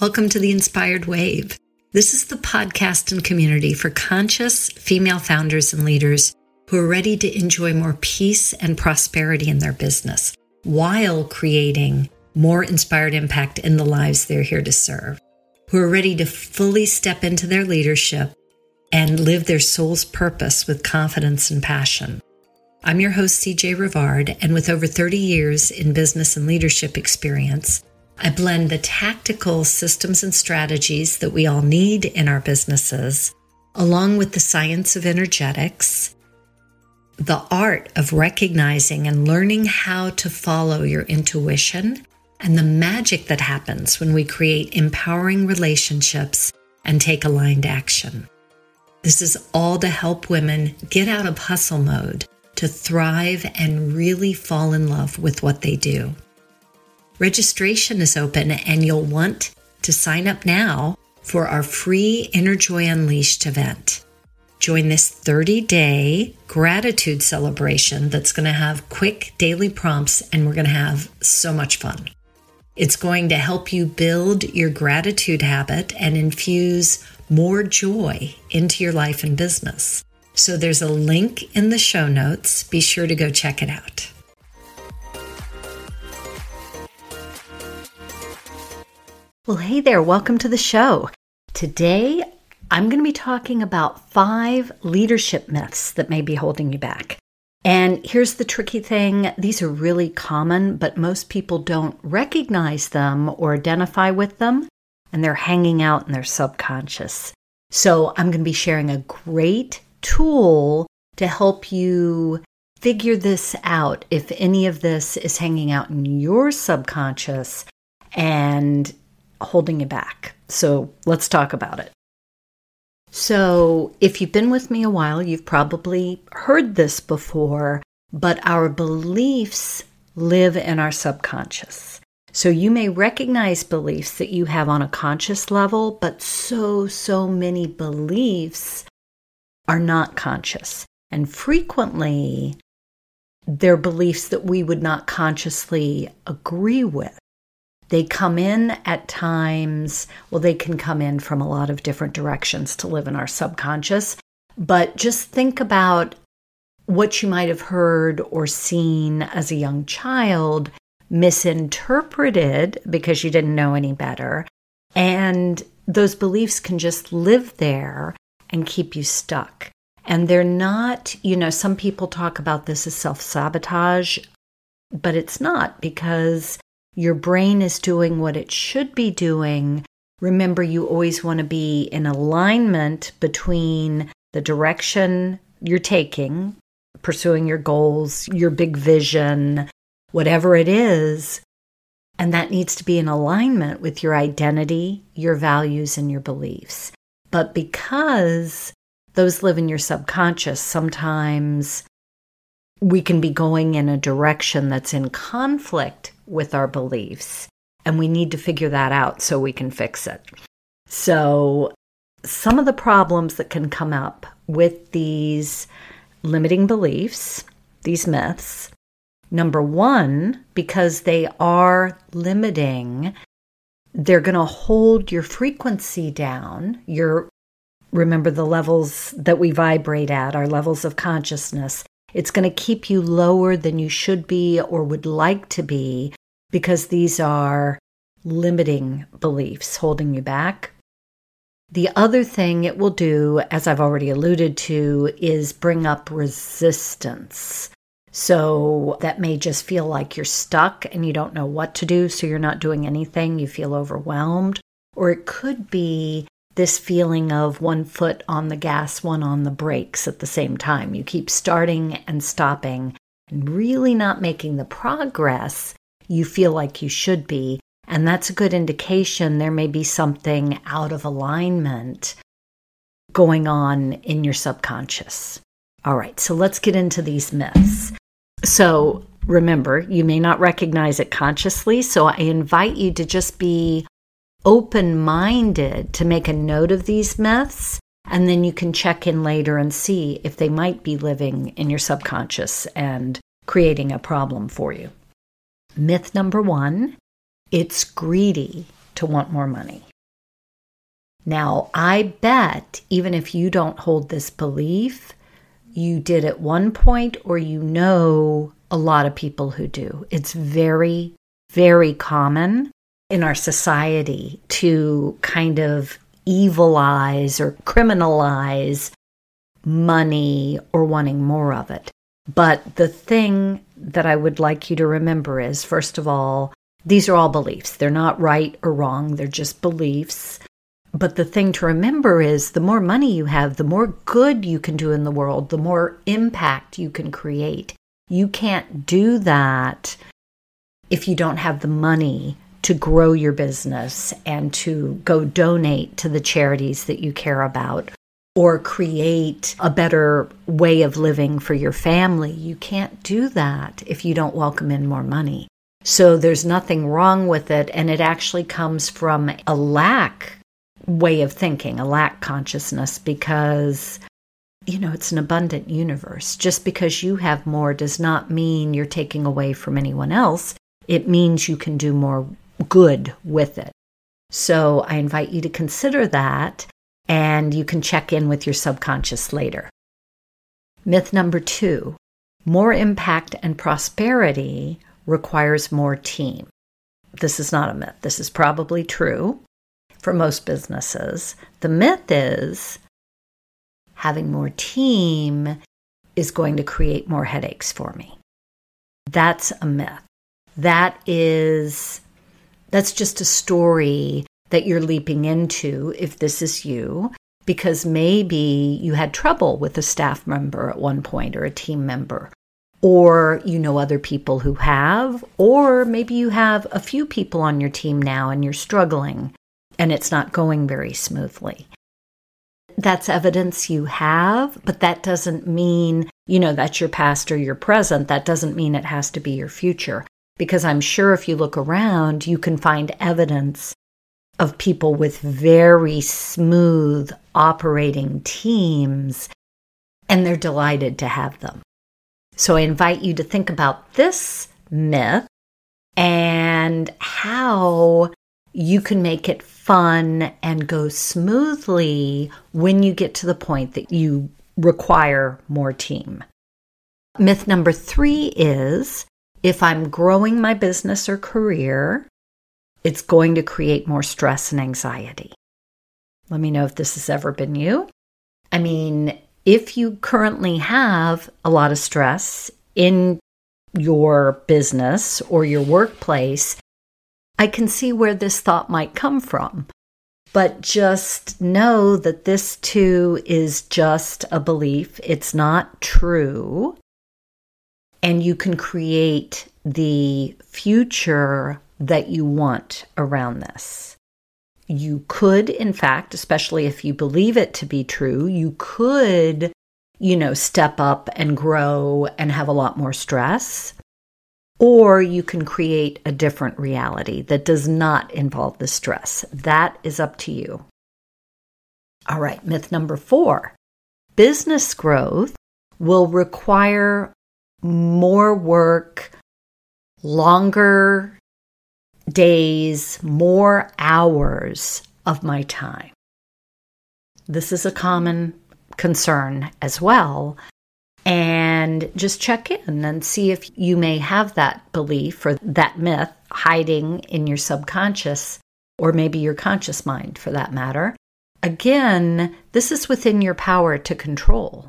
Welcome to the Inspired Wave. This is the podcast and community for conscious female founders and leaders who are ready to enjoy more peace and prosperity in their business while creating more inspired impact in the lives they're here to serve, who are ready to fully step into their leadership and live their soul's purpose with confidence and passion. I'm your host, CJ Rivard, and with over 30 years in business and leadership experience, I blend the tactical systems and strategies that we all need in our businesses, along with the science of energetics, the art of recognizing and learning how to follow your intuition, and the magic that happens when we create empowering relationships and take aligned action. This is all to help women get out of hustle mode to thrive and really fall in love with what they do. Registration is open, and you'll want to sign up now for our free Inner Joy Unleashed event. Join this 30 day gratitude celebration that's going to have quick daily prompts, and we're going to have so much fun. It's going to help you build your gratitude habit and infuse more joy into your life and business. So there's a link in the show notes. Be sure to go check it out. Well, hey there, welcome to the show. Today, I'm going to be talking about five leadership myths that may be holding you back. And here's the tricky thing these are really common, but most people don't recognize them or identify with them, and they're hanging out in their subconscious. So, I'm going to be sharing a great tool to help you figure this out if any of this is hanging out in your subconscious and holding you back. So let's talk about it. So, if you've been with me a while, you've probably heard this before, but our beliefs live in our subconscious. So, you may recognize beliefs that you have on a conscious level, but so, so many beliefs are not conscious. And frequently, they're beliefs that we would not consciously agree with. They come in at times, well, they can come in from a lot of different directions to live in our subconscious. But just think about what you might have heard or seen as a young child, misinterpreted because you didn't know any better. And those beliefs can just live there and keep you stuck. And they're not, you know, some people talk about this as self sabotage, but it's not because your brain is doing what it should be doing. Remember, you always want to be in alignment between the direction you're taking, pursuing your goals, your big vision, whatever it is. And that needs to be in alignment with your identity, your values, and your beliefs. But because those live in your subconscious, sometimes we can be going in a direction that's in conflict with our beliefs. And we need to figure that out so we can fix it. So, some of the problems that can come up with these limiting beliefs, these myths, number one, because they are limiting, they're going to hold your frequency down. Your remember the levels that we vibrate at, our levels of consciousness. It's going to keep you lower than you should be or would like to be because these are limiting beliefs holding you back. The other thing it will do, as I've already alluded to, is bring up resistance. So that may just feel like you're stuck and you don't know what to do, so you're not doing anything, you feel overwhelmed. Or it could be this feeling of one foot on the gas, one on the brakes at the same time. You keep starting and stopping and really not making the progress you feel like you should be. And that's a good indication there may be something out of alignment going on in your subconscious. All right, so let's get into these myths. So remember, you may not recognize it consciously. So I invite you to just be open minded to make a note of these myths. And then you can check in later and see if they might be living in your subconscious and creating a problem for you. Myth number one it's greedy to want more money. Now, I bet even if you don't hold this belief, you did at one point or you know a lot of people who do. It's very, very common in our society to kind of evilize or criminalize money or wanting more of it. But the thing that I would like you to remember is first of all, these are all beliefs. They're not right or wrong, they're just beliefs. But the thing to remember is the more money you have, the more good you can do in the world, the more impact you can create. You can't do that if you don't have the money to grow your business and to go donate to the charities that you care about or create a better way of living for your family. You can't do that if you don't welcome in more money. So there's nothing wrong with it. And it actually comes from a lack way of thinking, a lack consciousness, because, you know, it's an abundant universe. Just because you have more does not mean you're taking away from anyone else. It means you can do more good with it. So I invite you to consider that and you can check in with your subconscious later. Myth number two more impact and prosperity requires more team. This is not a myth. This is probably true for most businesses. The myth is having more team is going to create more headaches for me. That's a myth. That is that's just a story that you're leaping into if this is you, because maybe you had trouble with a staff member at one point or a team member, or you know other people who have, or maybe you have a few people on your team now and you're struggling and it's not going very smoothly. That's evidence you have, but that doesn't mean, you know, that's your past or your present. That doesn't mean it has to be your future because I'm sure if you look around, you can find evidence of people with very smooth operating teams, and they're delighted to have them. So I invite you to think about this myth and how you can make it fun and go smoothly when you get to the point that you require more team. Myth number three is if I'm growing my business or career, it's going to create more stress and anxiety. Let me know if this has ever been you. I mean, if you currently have a lot of stress in your business or your workplace, I can see where this thought might come from. But just know that this too is just a belief. It's not true and you can create the future that you want around this. You could, in fact, especially if you believe it to be true, you could, you know, step up and grow and have a lot more stress. Or you can create a different reality that does not involve the stress. That is up to you. All right, myth number four business growth will require more work, longer days, more hours of my time. This is a common concern as well. And just check in and see if you may have that belief or that myth hiding in your subconscious or maybe your conscious mind for that matter. Again, this is within your power to control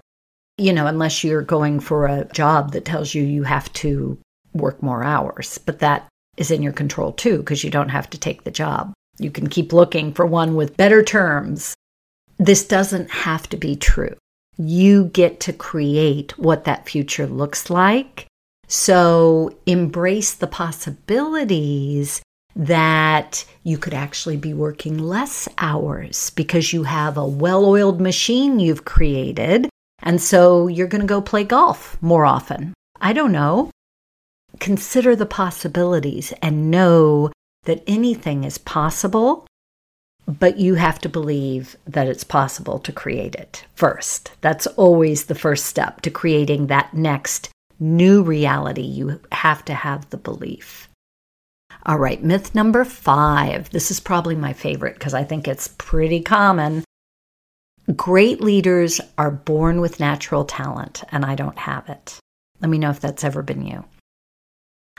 you know, unless you're going for a job that tells you you have to work more hours. But that is in your control too, because you don't have to take the job. You can keep looking for one with better terms. This doesn't have to be true. You get to create what that future looks like. So embrace the possibilities that you could actually be working less hours because you have a well oiled machine you've created and so you're going to go play golf more often. I don't know. Consider the possibilities and know that anything is possible, but you have to believe that it's possible to create it first. That's always the first step to creating that next new reality. You have to have the belief. All right, myth number five. This is probably my favorite because I think it's pretty common. Great leaders are born with natural talent, and I don't have it. Let me know if that's ever been you.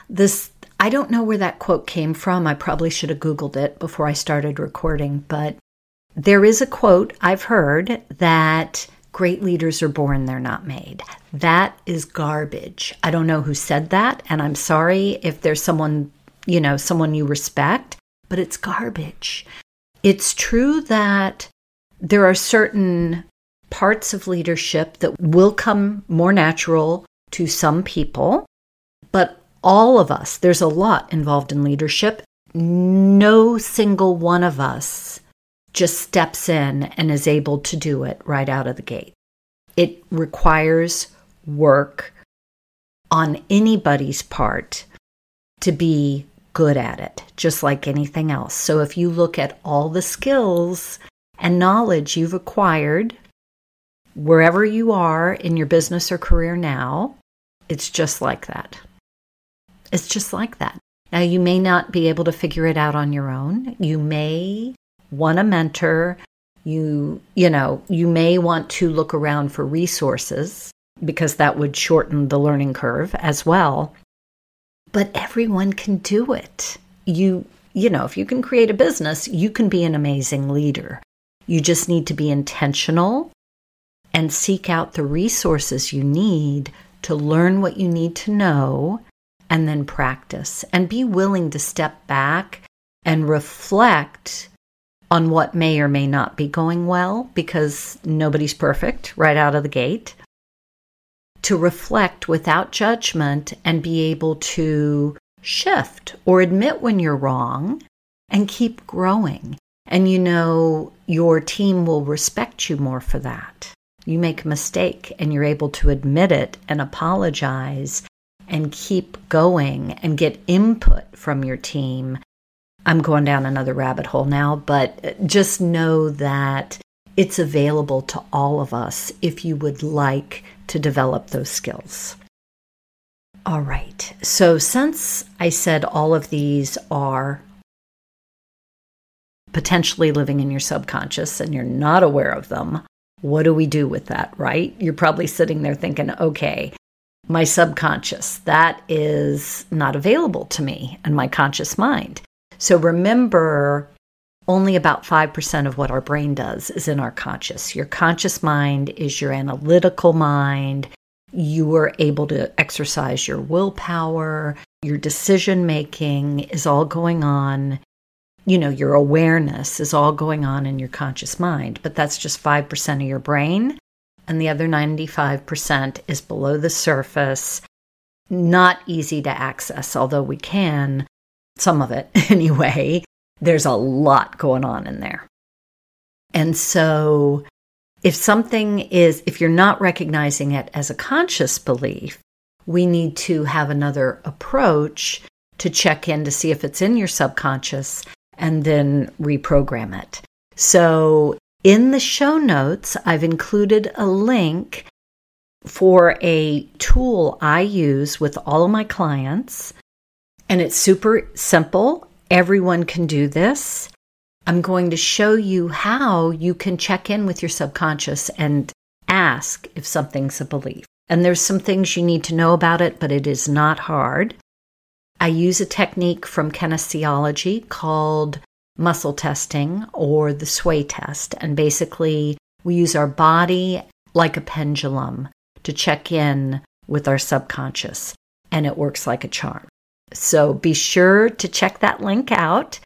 This I don't know where that quote came from. I probably should have Googled it before I started recording, but there is a quote I've heard that great leaders are born, they're not made. That is garbage. I don't know who said that, and I'm sorry if there's someone, you know, someone you respect, but it's garbage. It's true that there are certain parts of leadership that will come more natural to some people, but all of us, there's a lot involved in leadership. No single one of us just steps in and is able to do it right out of the gate. It requires work on anybody's part to be good at it, just like anything else. So if you look at all the skills and knowledge you've acquired wherever you are in your business or career now, it's just like that. It's just like that. Now, you may not be able to figure it out on your own. You may want a mentor. You, you know, you may want to look around for resources because that would shorten the learning curve as well. But everyone can do it. You, you know, if you can create a business, you can be an amazing leader. You just need to be intentional and seek out the resources you need to learn what you need to know and then practice and be willing to step back and reflect on what may or may not be going well because nobody's perfect right out of the gate. To reflect without judgment and be able to shift or admit when you're wrong and keep growing. And you know, your team will respect you more for that. You make a mistake and you're able to admit it and apologize and keep going and get input from your team. I'm going down another rabbit hole now, but just know that it's available to all of us if you would like to develop those skills. All right, so since I said all of these are potentially living in your subconscious and you're not aware of them, what do we do with that, right? You're probably sitting there thinking, okay, my subconscious. That is not available to me and my conscious mind. So remember, only about 5% of what our brain does is in our conscious. Your conscious mind is your analytical mind. You are able to exercise your willpower. Your decision making is all going on. You know, your awareness is all going on in your conscious mind, but that's just 5% of your brain and the other 95% is below the surface, not easy to access, although we can, some of it anyway. There's a lot going on in there. And so, if something is, if you're not recognizing it as a conscious belief, we need to have another approach to check in to see if it's in your subconscious and then reprogram it. So, in the show notes, I've included a link for a tool I use with all of my clients, and it's super simple. Everyone can do this. I'm going to show you how you can check in with your subconscious and ask if something's a belief. And there's some things you need to know about it, but it is not hard. I use a technique from kinesiology called muscle testing or the sway test. And basically, we use our body like a pendulum to check in with our subconscious, and it works like a charm. So be sure to check that link out.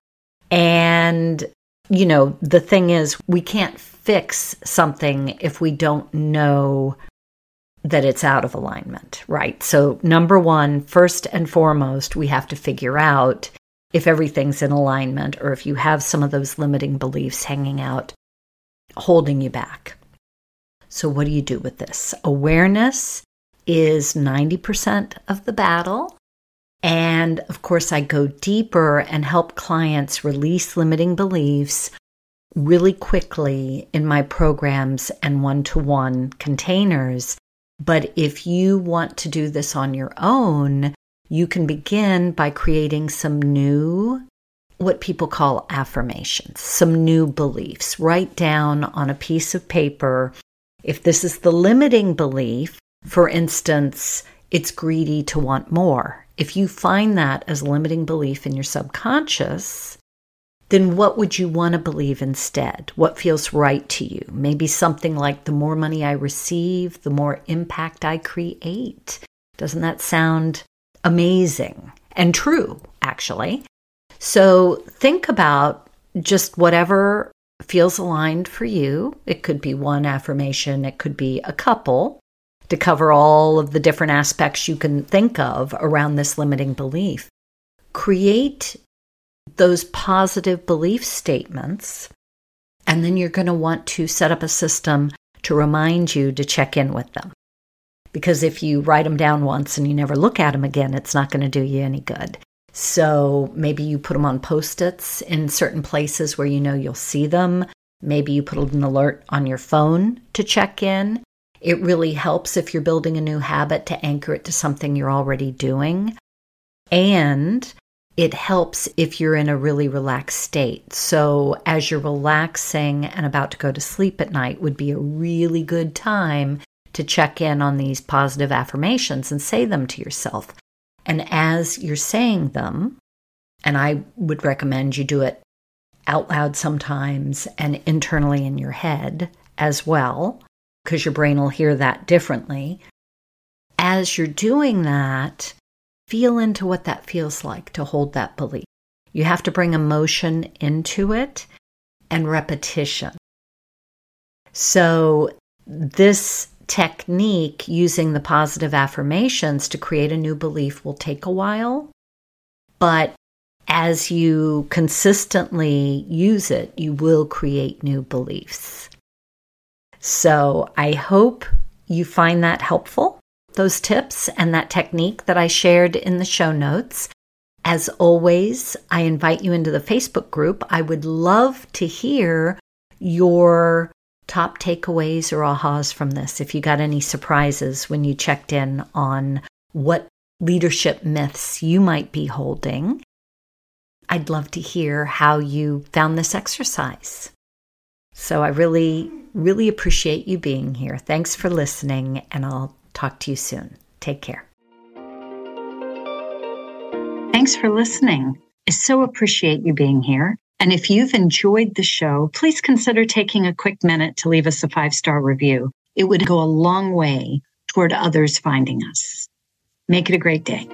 And, you know, the thing is, we can't fix something if we don't know that it's out of alignment, right? So, number one, first and foremost, we have to figure out if everything's in alignment or if you have some of those limiting beliefs hanging out, holding you back. So, what do you do with this? Awareness is 90% of the battle. And of course, I go deeper and help clients release limiting beliefs really quickly in my programs and one to one containers. But if you want to do this on your own, you can begin by creating some new, what people call affirmations, some new beliefs. Write down on a piece of paper if this is the limiting belief, for instance, it's greedy to want more. If you find that as limiting belief in your subconscious, then what would you want to believe instead? What feels right to you? Maybe something like the more money I receive, the more impact I create. Doesn't that sound amazing and true, actually? So think about just whatever feels aligned for you. It could be one affirmation, it could be a couple to cover all of the different aspects you can think of around this limiting belief. Create those positive belief statements, and then you're going to want to set up a system to remind you to check in with them. Because if you write them down once and you never look at them again, it's not going to do you any good. So maybe you put them on post its in certain places where you know you'll see them. Maybe you put an alert on your phone to check in. It really helps if you're building a new habit to anchor it to something you're already doing. And it helps if you're in a really relaxed state. So, as you're relaxing and about to go to sleep at night, would be a really good time to check in on these positive affirmations and say them to yourself. And as you're saying them, and I would recommend you do it out loud sometimes and internally in your head as well, because your brain will hear that differently. As you're doing that, feel into what that feels like to hold that belief. You have to bring emotion into it and repetition. So, this technique using the positive affirmations to create a new belief will take a while, but as you consistently use it, you will create new beliefs. So, I hope you find that helpful those tips and that technique that I shared in the show notes. As always, I invite you into the Facebook group. I would love to hear your top takeaways or ahas from this. If you got any surprises when you checked in on what leadership myths you might be holding, I'd love to hear how you found this exercise. So I really, really appreciate you being here. Thanks for listening, and I'll Talk to you soon. Take care. Thanks for listening. I so appreciate you being here. And if you've enjoyed the show, please consider taking a quick minute to leave us a five star review. It would go a long way toward others finding us. Make it a great day.